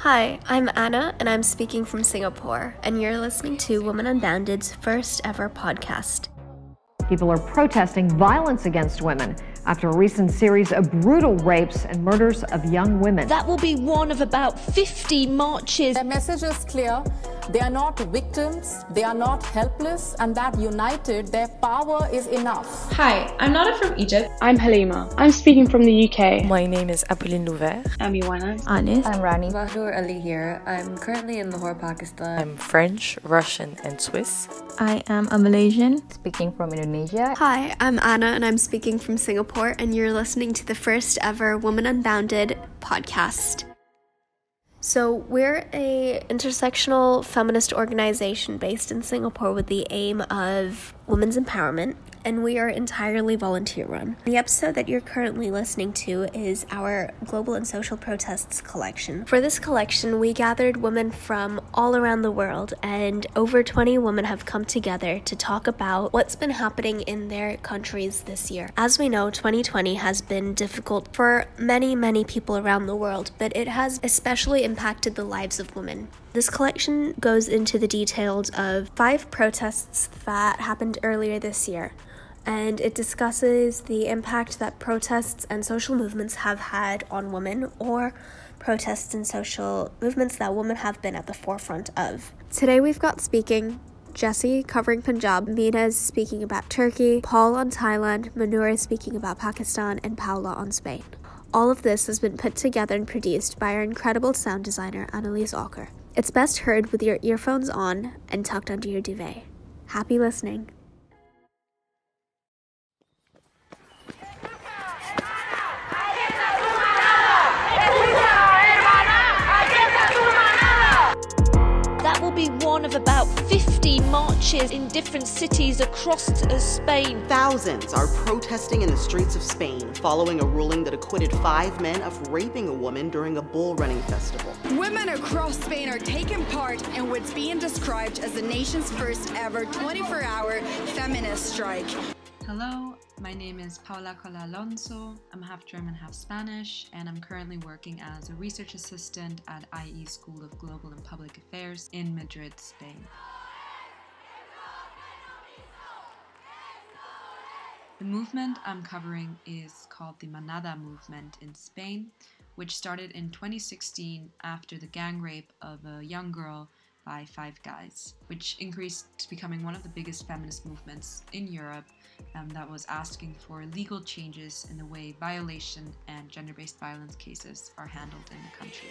Hi, I'm Anna, and I'm speaking from Singapore, and you're listening to Women Unbounded's first ever podcast. People are protesting violence against women after a recent series of brutal rapes and murders of young women. That will be one of about 50 marches. The message is clear. They are not victims, they are not helpless, and that united, their power is enough. Hi, I'm Nada from Egypt. I'm Halima. I'm speaking from the UK. My name is Apolline Louver. I'm Iwana. Anis. I'm Rani. Mahnoor Ali here. I'm currently in Lahore, Pakistan. I'm French, Russian, and Swiss. I am a Malaysian. Speaking from Indonesia. Hi, I'm Anna, and I'm speaking from Singapore, and you're listening to the first ever Women Unbounded podcast. So, we're a intersectional feminist organization based in Singapore with the aim of women's empowerment and we are entirely volunteer run. The episode that you're currently listening to is our Global and Social Protests collection. For this collection, we gathered women from all around the world, and over 20 women have come together to talk about what's been happening in their countries this year. As we know, 2020 has been difficult for many, many people around the world, but it has especially impacted the lives of women. This collection goes into the details of five protests that happened earlier this year, and it discusses the impact that protests and social movements have had on women or protests and social movements that women have been at the forefront of. Today we've got speaking Jessie covering Punjab, Mina is speaking about Turkey, Paul on Thailand, Manura speaking about Pakistan, and Paula on Spain. All of this has been put together and produced by our incredible sound designer, Annalise Alker. It's best heard with your earphones on and tucked under your duvet. Happy listening. Marches in different cities across uh, Spain. Thousands are protesting in the streets of Spain following a ruling that acquitted five men of raping a woman during a bull running festival. Women across Spain are taking part in what's being described as the nation's first ever 24 hour feminist strike. Hello, my name is Paula Cola Alonso. I'm half German, half Spanish, and I'm currently working as a research assistant at IE School of Global and Public Affairs in Madrid, Spain. The movement I'm covering is called the Manada movement in Spain, which started in 2016 after the gang rape of a young girl by five guys, which increased to becoming one of the biggest feminist movements in Europe um, that was asking for legal changes in the way violation and gender based violence cases are handled in the country.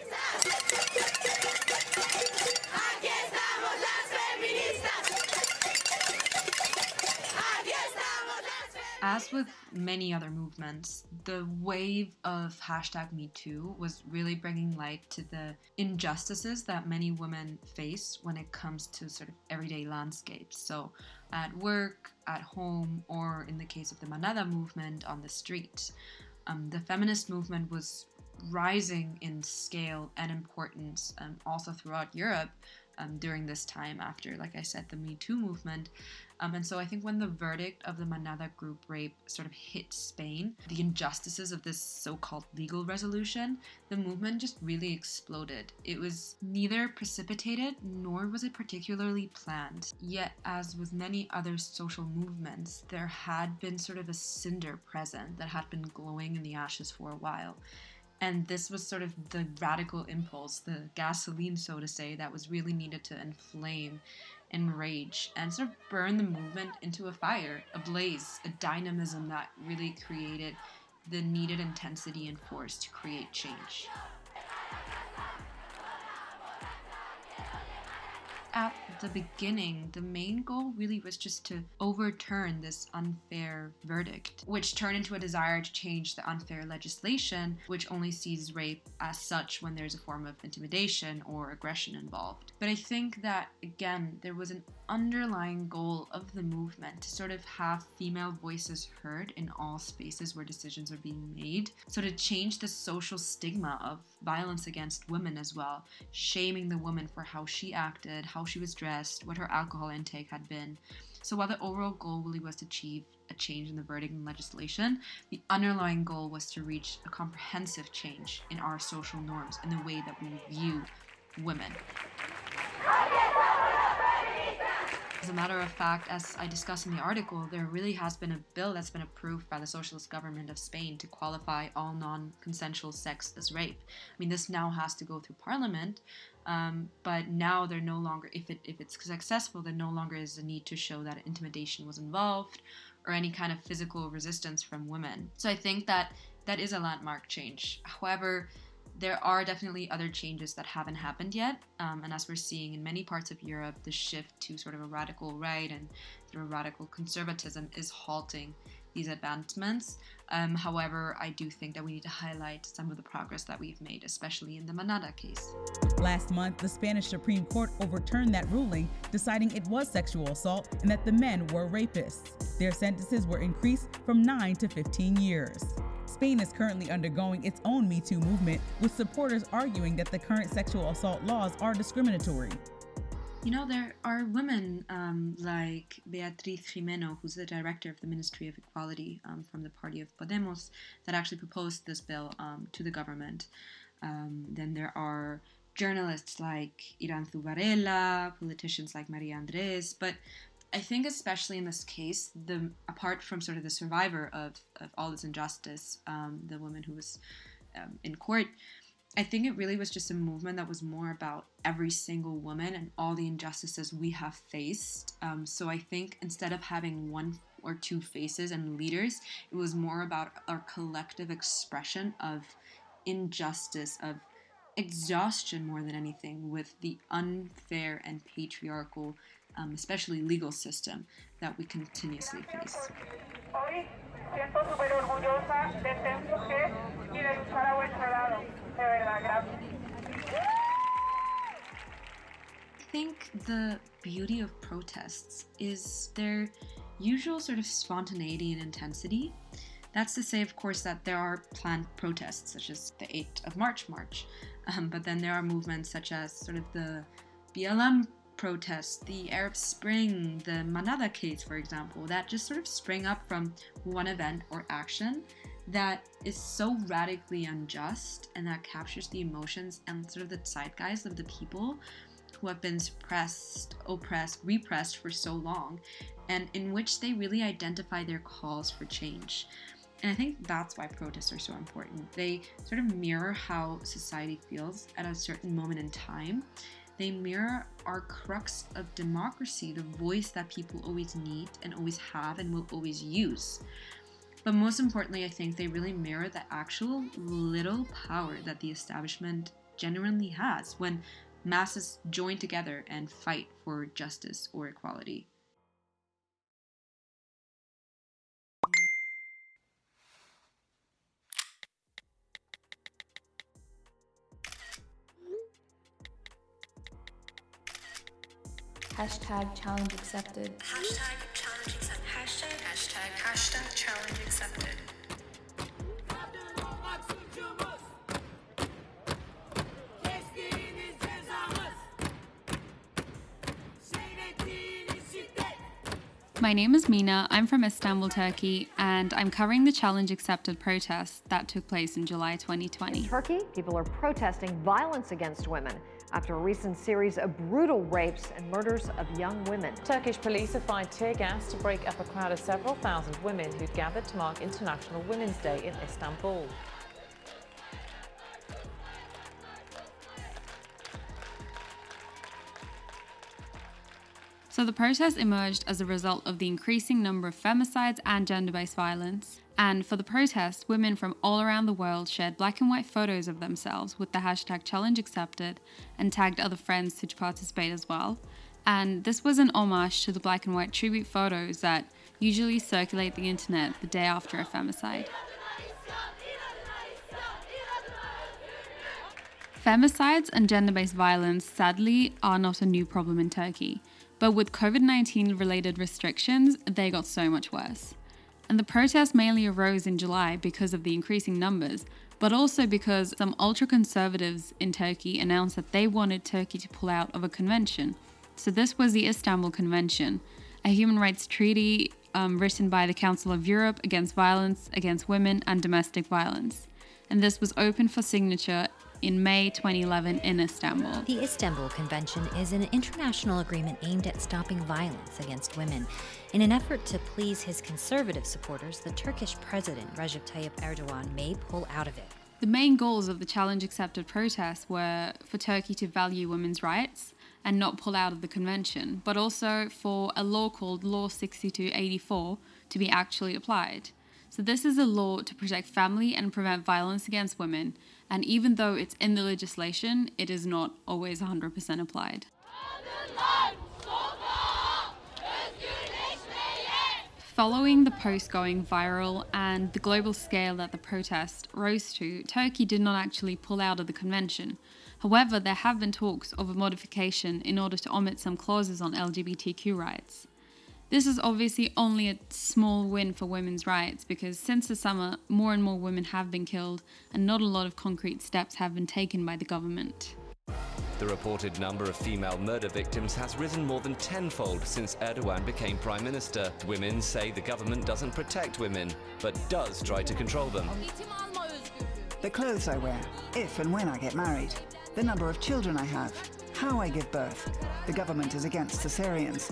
As with many other movements, the wave of hashtag MeToo was really bringing light to the injustices that many women face when it comes to sort of everyday landscapes. So, at work, at home, or in the case of the Manada movement, on the street. Um, the feminist movement was rising in scale and importance um, also throughout Europe um, during this time after, like I said, the Me Too movement. Um, and so I think when the verdict of the Manada group rape sort of hit Spain, the injustices of this so called legal resolution, the movement just really exploded. It was neither precipitated nor was it particularly planned. Yet, as with many other social movements, there had been sort of a cinder present that had been glowing in the ashes for a while. And this was sort of the radical impulse, the gasoline, so to say, that was really needed to inflame and rage and sort of burn the movement into a fire, a blaze, a dynamism that really created the needed intensity and force to create change. At the beginning, the main goal really was just to overturn this unfair verdict, which turned into a desire to change the unfair legislation, which only sees rape as such when there's a form of intimidation or aggression involved. But I think that, again, there was an underlying goal of the movement to sort of have female voices heard in all spaces where decisions are being made. So to change the social stigma of violence against women as well, shaming the woman for how she acted, how she was dressed, what her alcohol intake had been, So while the overall goal really was to achieve a change in the verdict and legislation, the underlying goal was to reach a comprehensive change in our social norms and the way that we view women. As a matter of fact, as I discuss in the article, there really has been a bill that's been approved by the socialist government of Spain to qualify all non consensual sex as rape. I mean, this now has to go through parliament, um, but now they're no longer, if, it, if it's successful, there no longer is a need to show that intimidation was involved or any kind of physical resistance from women. So I think that that is a landmark change. However, there are definitely other changes that haven't happened yet. Um, and as we're seeing in many parts of Europe, the shift to sort of a radical right and of radical conservatism is halting these advancements. Um, however, I do think that we need to highlight some of the progress that we've made, especially in the Manada case. Last month, the Spanish Supreme Court overturned that ruling, deciding it was sexual assault and that the men were rapists. Their sentences were increased from 9 to 15 years. Spain is currently undergoing its own Me Too movement, with supporters arguing that the current sexual assault laws are discriminatory. You know, there are women um, like Beatriz Gimeno, who's the director of the Ministry of Equality um, from the party of Podemos, that actually proposed this bill um, to the government. Um, then there are journalists like Irantzu Varela, politicians like Maria Andres, but I think especially in this case, the apart from sort of the survivor of, of all this injustice, um, the woman who was um, in court, I think it really was just a movement that was more about every single woman and all the injustices we have faced. Um, so I think instead of having one or two faces and leaders, it was more about our collective expression of injustice, of exhaustion more than anything with the unfair and patriarchal um, especially legal system that we continuously face. I think the beauty of protests is their usual sort of spontaneity and intensity. That's to say, of course, that there are planned protests, such as the 8th of March March, um, but then there are movements such as sort of the BLM protests, the Arab Spring, the Manada case, for example, that just sort of spring up from one event or action that is so radically unjust and that captures the emotions and sort of the zeitgeist of the people who have been suppressed, oppressed, repressed for so long, and in which they really identify their calls for change. And I think that's why protests are so important. They sort of mirror how society feels at a certain moment in time they mirror our crux of democracy, the voice that people always need and always have and will always use. But most importantly, I think they really mirror the actual little power that the establishment genuinely has when masses join together and fight for justice or equality. Hashtag challenge accepted. Hashtag challenge accepted. Hashtag, hashtag, hashtag challenge accepted. My name is Mina. I'm from Istanbul, Turkey, and I'm covering the Challenge Accepted protest that took place in July 2020. In Turkey, people are protesting violence against women after a recent series of brutal rapes and murders of young women. Turkish police have fired tear gas to break up a crowd of several thousand women who'd gathered to mark International Women's Day in Istanbul. So the protest emerged as a result of the increasing number of femicides and gender based violence. And for the protest, women from all around the world shared black and white photos of themselves with the hashtag challenge accepted and tagged other friends to participate as well. And this was an homage to the black and white tribute photos that usually circulate the internet the day after a femicide. Femicides and gender based violence, sadly, are not a new problem in Turkey, but with COVID 19 related restrictions, they got so much worse. And the protest mainly arose in July because of the increasing numbers, but also because some ultra conservatives in Turkey announced that they wanted Turkey to pull out of a convention. So, this was the Istanbul Convention, a human rights treaty um, written by the Council of Europe against violence against women and domestic violence. And this was open for signature in May 2011 in Istanbul. The Istanbul Convention is an international agreement aimed at stopping violence against women. In an effort to please his conservative supporters, the Turkish president Recep Tayyip Erdogan may pull out of it. The main goals of the challenge accepted protests were for Turkey to value women's rights and not pull out of the convention, but also for a law called Law 6284 to be actually applied. So, this is a law to protect family and prevent violence against women, and even though it's in the legislation, it is not always 100% applied. Following the post going viral and the global scale that the protest rose to, Turkey did not actually pull out of the convention. However, there have been talks of a modification in order to omit some clauses on LGBTQ rights. This is obviously only a small win for women's rights because since the summer, more and more women have been killed and not a lot of concrete steps have been taken by the government. The reported number of female murder victims has risen more than tenfold since Erdogan became prime minister. Women say the government doesn't protect women, but does try to control them. The clothes I wear, if and when I get married, the number of children I have, how I give birth. The government is against cesareans.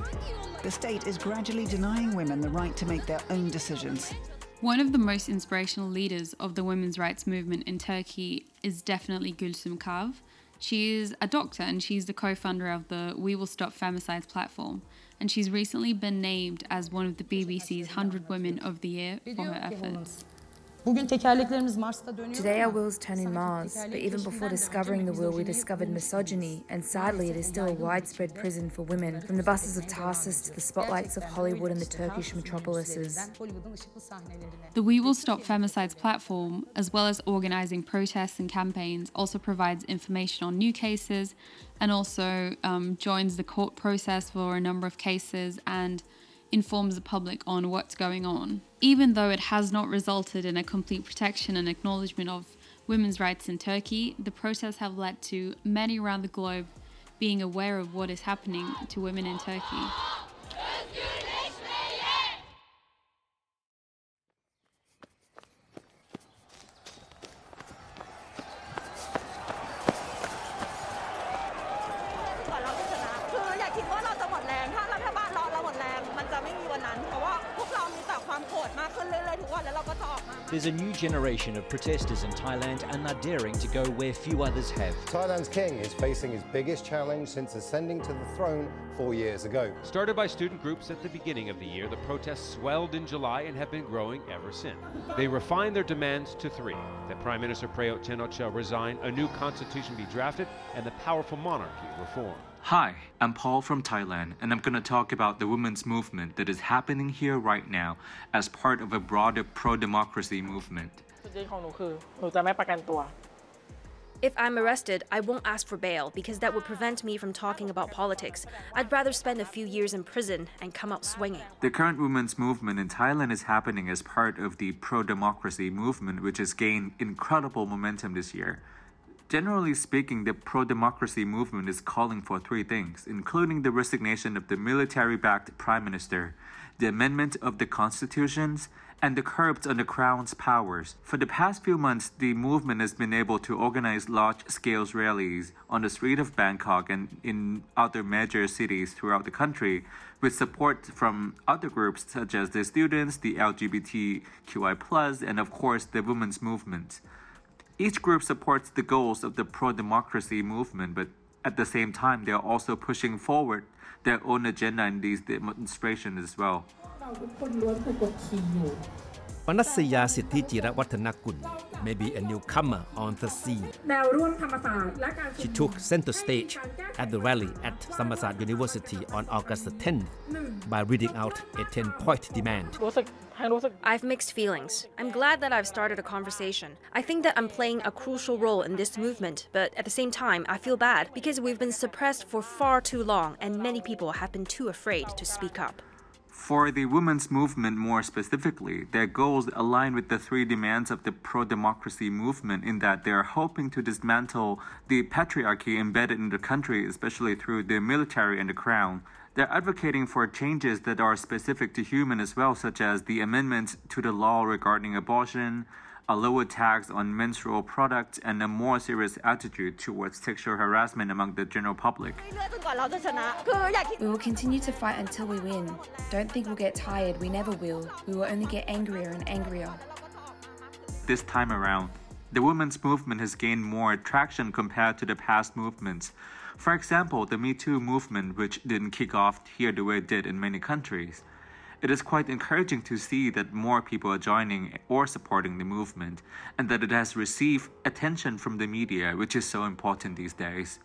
The state is gradually denying women the right to make their own decisions. One of the most inspirational leaders of the women's rights movement in Turkey is definitely Gülsüm Kav. She is a doctor and she's the co founder of the We Will Stop Femicides platform. And she's recently been named as one of the BBC's 100 Women of the Year for her efforts. Today our wheels turn in Mars, but even before discovering the wheel, we discovered misogyny, and sadly, it is still a widespread prison for women, from the buses of Tarsus to the spotlights of Hollywood and the Turkish metropolises. The We Will Stop Femicides platform, as well as organizing protests and campaigns, also provides information on new cases and also um, joins the court process for a number of cases and informs the public on what's going on. Even though it has not resulted in a complete protection and acknowledgement of women's rights in Turkey, the protests have led to many around the globe being aware of what is happening to women in Turkey. There's a new generation of protesters in Thailand and they're daring to go where few others have. Thailand's king is facing his biggest challenge since ascending to the throne four years ago. Started by student groups at the beginning of the year, the protests swelled in July and have been growing ever since. They refined their demands to three that Prime Minister Prayut Chan-o-cha resign, a new constitution be drafted, and the powerful monarchy reform. Hi, I'm Paul from Thailand, and I'm going to talk about the women's movement that is happening here right now as part of a broader pro democracy movement. If I'm arrested, I won't ask for bail because that would prevent me from talking about politics. I'd rather spend a few years in prison and come out swinging. The current women's movement in Thailand is happening as part of the pro democracy movement, which has gained incredible momentum this year. Generally speaking, the pro democracy movement is calling for three things, including the resignation of the military backed prime minister, the amendment of the constitutions, and the curbs on the crown's powers. For the past few months, the movement has been able to organize large scale rallies on the street of Bangkok and in other major cities throughout the country with support from other groups such as the students, the LGBTQI, and of course the women's movement. Each group supports the goals of the pro democracy movement, but at the same time, they are also pushing forward their own agenda in these demonstrations as well. นัสยาสิทธิจิระวัฒนกุล maybe a newcomer on the scene She took center stage at the rally at Thammasat University on August 10th by reading out a 10-point demand I've mixed feelings. I'm glad that I've started a conversation. I think that I'm playing a crucial role in this movement, but at the same time, I feel bad because we've been suppressed for far too long and many people have been too afraid to speak up. For the women's movement more specifically, their goals align with the three demands of the pro democracy movement in that they are hoping to dismantle the patriarchy embedded in the country, especially through the military and the crown. They're advocating for changes that are specific to human as well, such as the amendments to the law regarding abortion, a lower tax on menstrual products, and a more serious attitude towards sexual harassment among the general public. We will continue to fight until we win. Don't think we'll get tired, we never will. We will only get angrier and angrier. This time around, the women's movement has gained more traction compared to the past movements. For example, the Me Too movement, which didn't kick off here the way it did in many countries. It is quite encouraging to see that more people are joining or supporting the movement, and that it has received attention from the media, which is so important these days.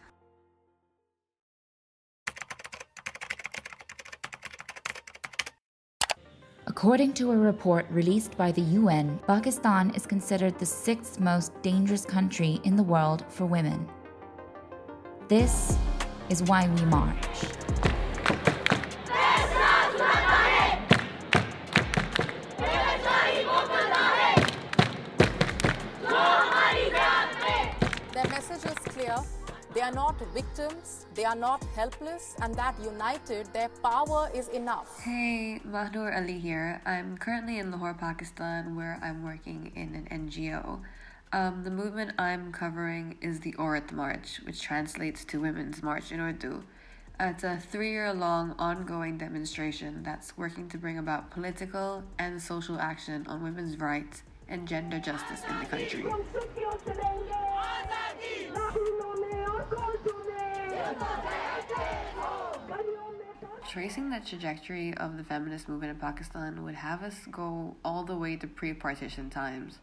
According to a report released by the UN, Pakistan is considered the sixth most dangerous country in the world for women. This is why we march. Message. They are not victims, they are not helpless, and that united, their power is enough. Hey, Mahnoor Ali here. I'm currently in Lahore, Pakistan, where I'm working in an NGO. Um, the movement I'm covering is the Aurat March, which translates to Women's March in Urdu. It's a three year long ongoing demonstration that's working to bring about political and social action on women's rights and gender justice in the country. Tracing the trajectory of the feminist movement in Pakistan would have us go all the way to pre partition times.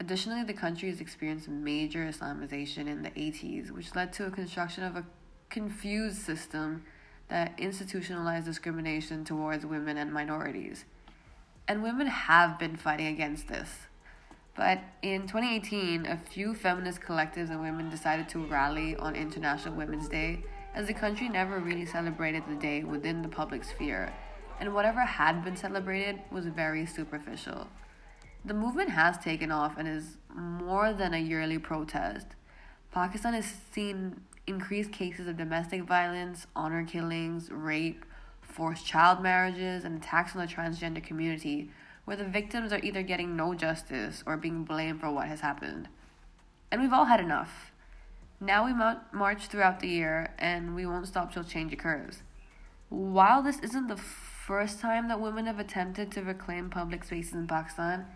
Additionally, the country has experienced major Islamization in the 80s, which led to a construction of a confused system that institutionalized discrimination towards women and minorities. And women have been fighting against this. But in 2018, a few feminist collectives and women decided to rally on International Women's Day, as the country never really celebrated the day within the public sphere, and whatever had been celebrated was very superficial. The movement has taken off and is more than a yearly protest. Pakistan has seen increased cases of domestic violence, honor killings, rape, forced child marriages, and attacks on the transgender community, where the victims are either getting no justice or being blamed for what has happened. And we've all had enough. Now we march throughout the year, and we won't stop till change occurs. While this isn't the first time that women have attempted to reclaim public spaces in Pakistan,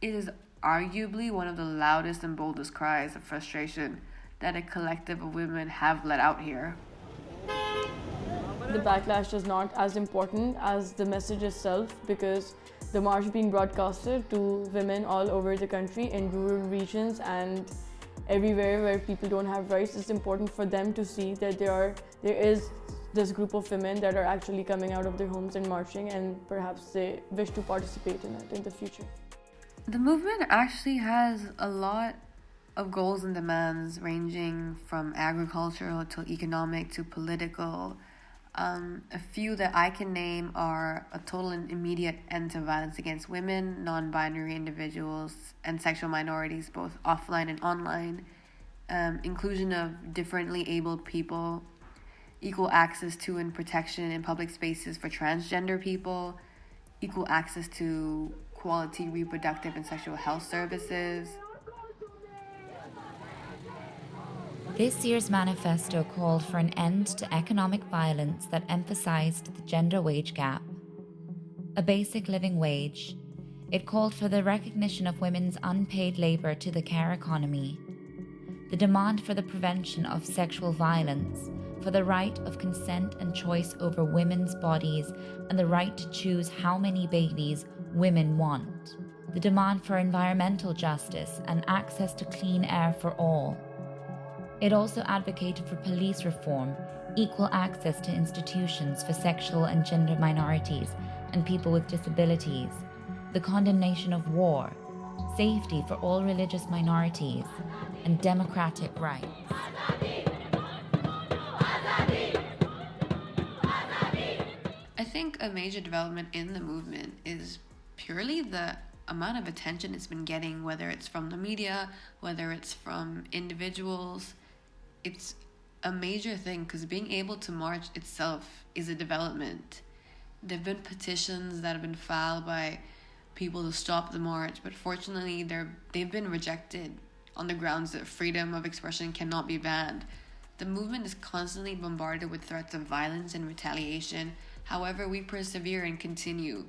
it is arguably one of the loudest and boldest cries of frustration that a collective of women have let out here. The backlash is not as important as the message itself because the march being broadcasted to women all over the country in rural regions and everywhere where people don't have rights it's important for them to see that there are there is this group of women that are actually coming out of their homes and marching and perhaps they wish to participate in it in the future the movement actually has a lot of goals and demands ranging from agricultural to economic to political. Um, a few that I can name are a total and immediate end to violence against women, non binary individuals, and sexual minorities, both offline and online, um, inclusion of differently abled people, equal access to and protection in public spaces for transgender people, equal access to quality reproductive and sexual health services. This year's manifesto called for an end to economic violence that emphasized the gender wage gap, a basic living wage. It called for the recognition of women's unpaid labor to the care economy, the demand for the prevention of sexual violence, for the right of consent and choice over women's bodies, and the right to choose how many babies women want, the demand for environmental justice and access to clean air for all. It also advocated for police reform, equal access to institutions for sexual and gender minorities and people with disabilities, the condemnation of war, safety for all religious minorities, and democratic rights. I think a major development in the movement is purely the amount of attention it's been getting, whether it's from the media, whether it's from individuals. It's a major thing because being able to march itself is a development. There have been petitions that have been filed by people to stop the march, but fortunately, they're, they've been rejected on the grounds that freedom of expression cannot be banned. The movement is constantly bombarded with threats of violence and retaliation. However, we persevere and continue.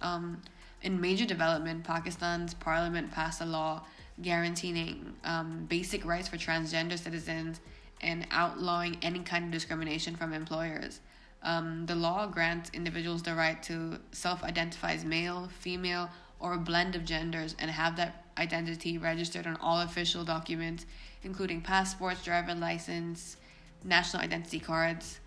Um, in major development, Pakistan's parliament passed a law guaranteeing um, basic rights for transgender citizens and outlawing any kind of discrimination from employers. Um, the law grants individuals the right to self identify as male, female, or a blend of genders and have that identity registered on all official documents, including passports, driver license, national identity cards.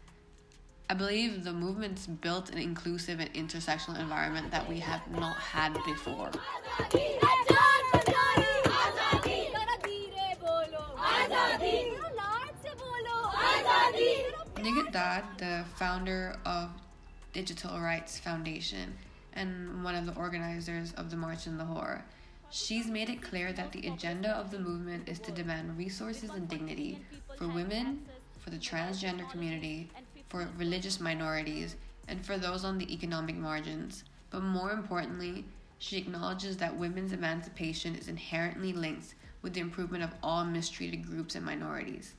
I believe the movement's built an inclusive and intersectional environment that we have not had before. Nighat Dad, the founder of Digital Rights Foundation and one of the organizers of the March in Lahore, she's made it clear that the agenda of the movement is to demand resources and dignity for women, for the transgender community, for religious minorities, and for those on the economic margins. But more importantly, she acknowledges that women's emancipation is inherently linked with the improvement of all mistreated groups and minorities.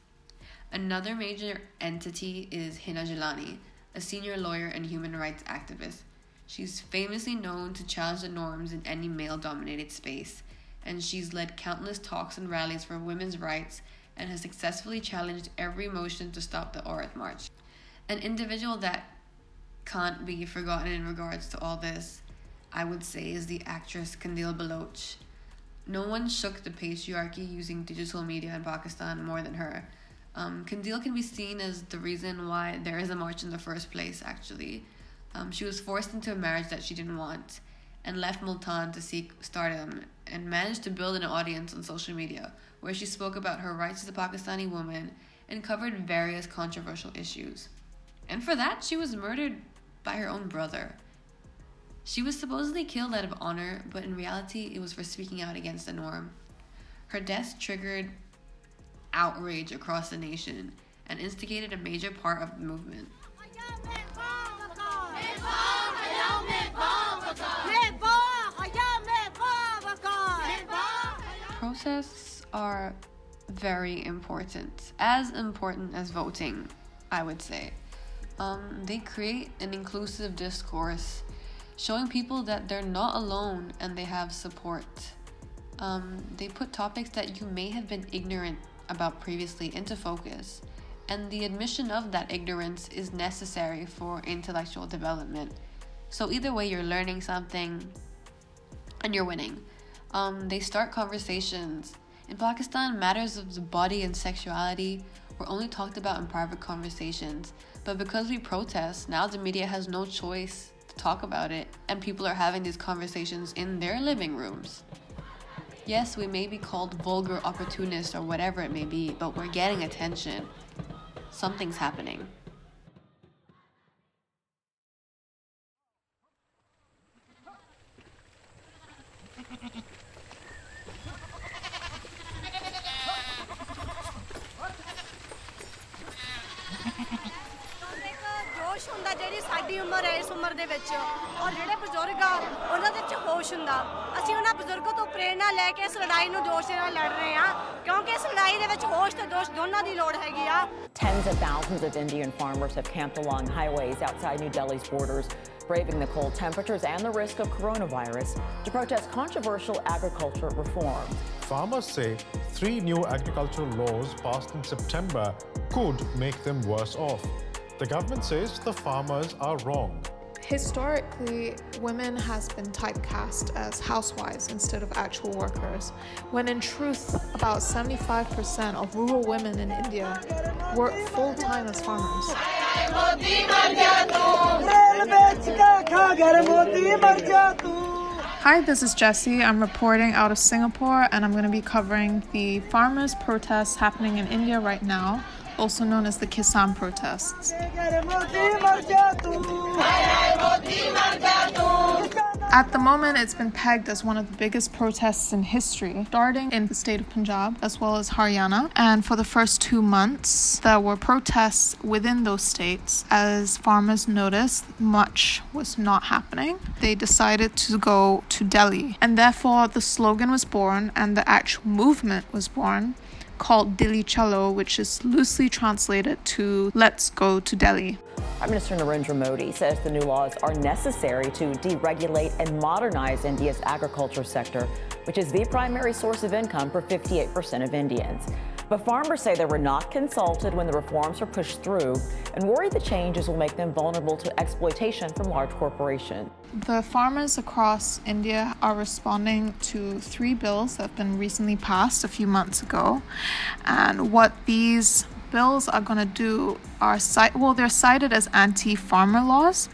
Another major entity is Hina Jilani, a senior lawyer and human rights activist. She's famously known to challenge the norms in any male dominated space, and she's led countless talks and rallies for women's rights and has successfully challenged every motion to stop the Aurat March. An individual that can't be forgotten in regards to all this, I would say, is the actress Qandeel Baloch. No one shook the patriarchy using digital media in Pakistan more than her. Um, Qandeel can be seen as the reason why there is a march in the first place, actually. Um, she was forced into a marriage that she didn't want and left Multan to seek stardom and managed to build an audience on social media where she spoke about her rights as a Pakistani woman and covered various controversial issues. And for that, she was murdered by her own brother. She was supposedly killed out of honor, but in reality, it was for speaking out against the norm. Her death triggered outrage across the nation and instigated a major part of the movement. Protests are very important, as important as voting, I would say. Um, they create an inclusive discourse showing people that they're not alone and they have support. Um, they put topics that you may have been ignorant about previously into focus, and the admission of that ignorance is necessary for intellectual development. So, either way, you're learning something and you're winning. Um, they start conversations. In Pakistan, matters of the body and sexuality were only talked about in private conversations, but because we protest, now the media has no choice to talk about it, and people are having these conversations in their living rooms. Yes, we may be called vulgar opportunists or whatever it may be, but we're getting attention. Something's happening. ਹੋਸ਼ ਹੁੰਦਾ ਜਿਹੜੀ ਸਾਡੀ ਉਮਰ ਹੈ ਇਸ ਉਮਰ ਦੇ ਵਿੱਚ ਔਰ ਜਿਹੜੇ ਬਜ਼ੁਰਗ ਆ ਉਹਨਾਂ ਦੇ ਵਿੱਚ ਹੋਸ਼ ਹੁੰਦਾ ਅਸੀਂ ਉਹਨਾਂ ਬਜ਼ੁਰਗਾਂ ਤੋਂ ਪ੍ਰੇਰਣਾ ਲੈ ਕੇ ਇਸ ਲੜਾਈ ਨੂੰ ਜੋਸ਼ ਦੇ ਨਾਲ ਲੜ ਰਹੇ ਆ ਕਿਉਂਕਿ ਇਸ ਲੜਾਈ ਦੇ ਵਿੱਚ ਹੋਸ਼ ਤੇ ਦੋਸ਼ ਦੋਨਾਂ ਦੀ ਲੋੜ ਹੈਗੀ ਆ Tens of thousands of Indian farmers have camped along highways outside New Delhi's borders, braving the cold temperatures and the risk of coronavirus to protest controversial agriculture reform. Farmers say three new agricultural laws passed in September could make them worse off. The government says the farmers are wrong. Historically, women has been typecast as housewives instead of actual workers, when in truth, about 75% of rural women in India work full time as farmers. Hi, this is Jessie. I'm reporting out of Singapore and I'm going to be covering the farmers' protests happening in India right now, also known as the Kisan protests. At the moment, it's been pegged as one of the biggest protests in history, starting in the state of Punjab as well as Haryana. And for the first two months, there were protests within those states as farmers noticed much was not happening. They decided to go to Delhi, and therefore the slogan was born and the actual movement was born called Dilli Chalo, which is loosely translated to Let's Go to Delhi. Prime Minister Narendra Modi says the new laws are necessary to deregulate and modernize India's agriculture sector, which is the primary source of income for 58% of Indians. But farmers say they were not consulted when the reforms were pushed through and worry the changes will make them vulnerable to exploitation from large corporations. The farmers across India are responding to three bills that have been recently passed a few months ago. And what these bills are going to do are cite well they're cited as anti-farmer laws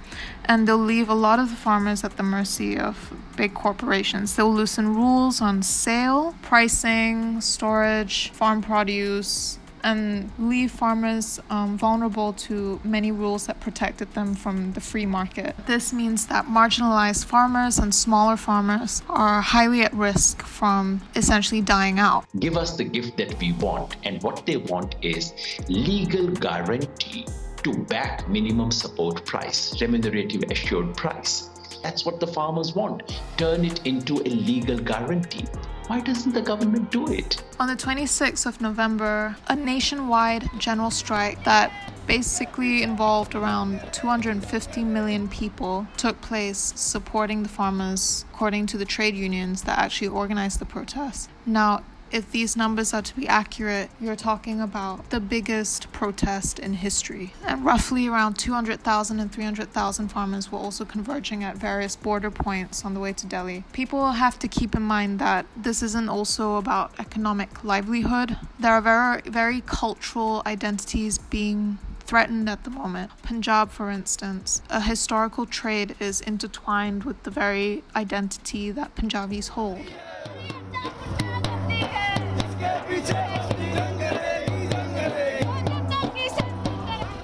and they'll leave a lot of the farmers at the mercy of big corporations. They'll loosen rules on sale pricing storage farm produce and leave farmers um, vulnerable to many rules that protected them from the free market. This means that marginalized farmers and smaller farmers are highly at risk from essentially dying out. Give us the gift that we want, and what they want is legal guarantee to back minimum support price, remunerative assured price. That's what the farmers want. Turn it into a legal guarantee. Why doesn't the government do it? On the 26th of November, a nationwide general strike that basically involved around 250 million people took place supporting the farmers according to the trade unions that actually organized the protests. Now, if these numbers are to be accurate, you're talking about the biggest protest in history. And roughly around 200,000 and 300,000 farmers were also converging at various border points on the way to Delhi. People have to keep in mind that this isn't also about economic livelihood. There are very, very cultural identities being threatened at the moment. Punjab, for instance, a historical trade is intertwined with the very identity that Punjabis hold.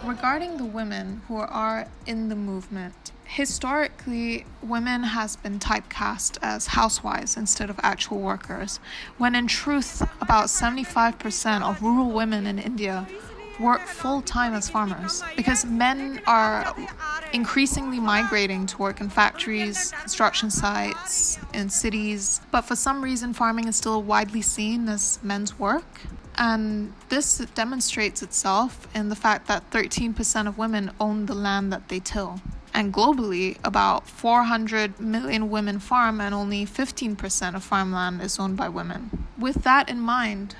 Regarding the women who are in the movement, historically, women has been typecast as housewives instead of actual workers, when in truth, about 75% of rural women in India work full time as farmers because men are increasingly migrating to work in factories, construction sites, in cities. But for some reason, farming is still widely seen as men's work. And this demonstrates itself in the fact that 13% of women own the land that they till. And globally, about 400 million women farm, and only 15% of farmland is owned by women. With that in mind,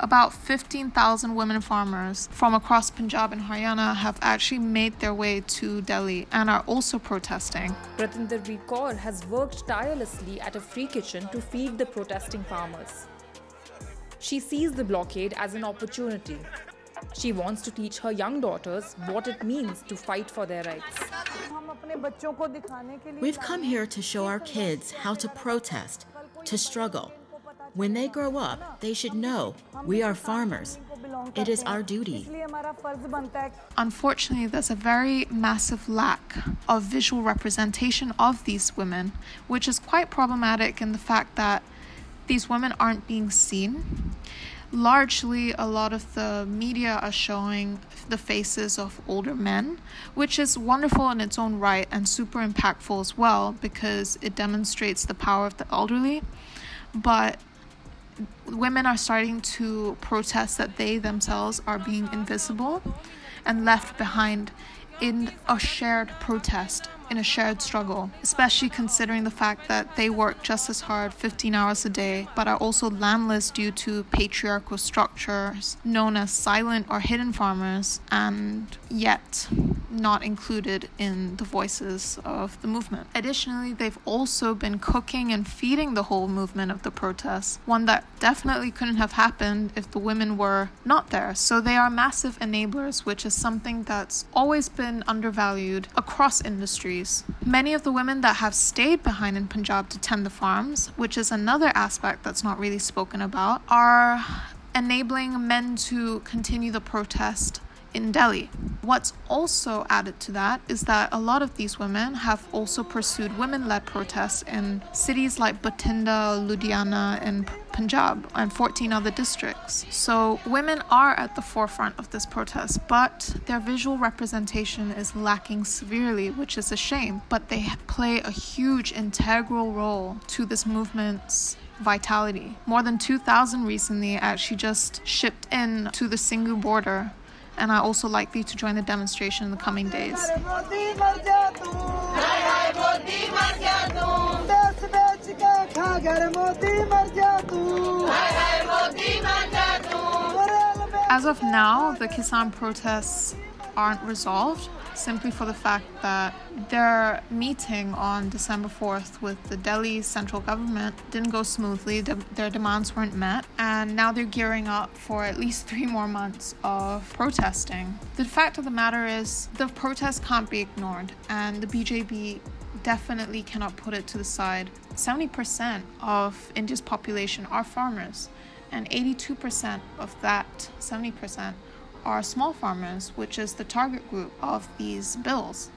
about 15,000 women farmers from across Punjab and Haryana have actually made their way to Delhi and are also protesting. Ratinder Kaur has worked tirelessly at a free kitchen to feed the protesting farmers. She sees the blockade as an opportunity. She wants to teach her young daughters what it means to fight for their rights. We've come here to show our kids how to protest, to struggle. When they grow up, they should know we are farmers. It is our duty. Unfortunately, there's a very massive lack of visual representation of these women, which is quite problematic in the fact that these women aren't being seen. Largely, a lot of the media are showing the faces of older men, which is wonderful in its own right and super impactful as well because it demonstrates the power of the elderly. But women are starting to protest that they themselves are being invisible and left behind in a shared protest, in a shared struggle, especially considering the fact that they work just as hard 15 hours a day, but are also landless due to patriarchal structures known as silent or hidden farmers, and yet not included in the voices of the movement. Additionally, they've also been cooking and feeding the whole movement of the protests, one that definitely couldn't have happened if the women were not there. So they are massive enablers, which is something that's always been undervalued across Many of the women that have stayed behind in Punjab to tend the farms, which is another aspect that's not really spoken about, are enabling men to continue the protest in Delhi. What's also added to that is that a lot of these women have also pursued women led protests in cities like Bathinda, Ludhiana, and Punjab, and 14 other districts. So women are at the forefront of this protest, but their visual representation is lacking severely, which is a shame. But they play a huge integral role to this movement's vitality. More than 2,000 recently actually just shipped in to the Singhu border and are also like likely to join the demonstration in the coming days. As of now, the Kisan protests aren't resolved simply for the fact that their meeting on December 4th with the Delhi central government didn't go smoothly. De- their demands weren't met, and now they're gearing up for at least three more months of protesting. The fact of the matter is, the protest can't be ignored, and the BJP definitely cannot put it to the side. 70% of India's population are farmers, and 82% of that 70% are small farmers, which is the target group of these bills.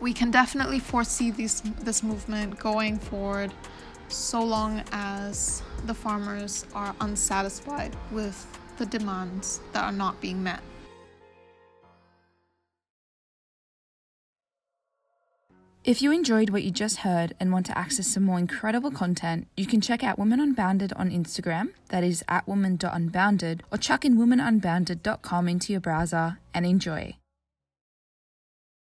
We can definitely foresee these, this movement going forward so long as the farmers are unsatisfied with the demands that are not being met. If you enjoyed what you just heard and want to access some more incredible content, you can check out Women Unbounded on Instagram, that is at woman.unbounded, or chuck in womanunbounded.com into your browser and enjoy.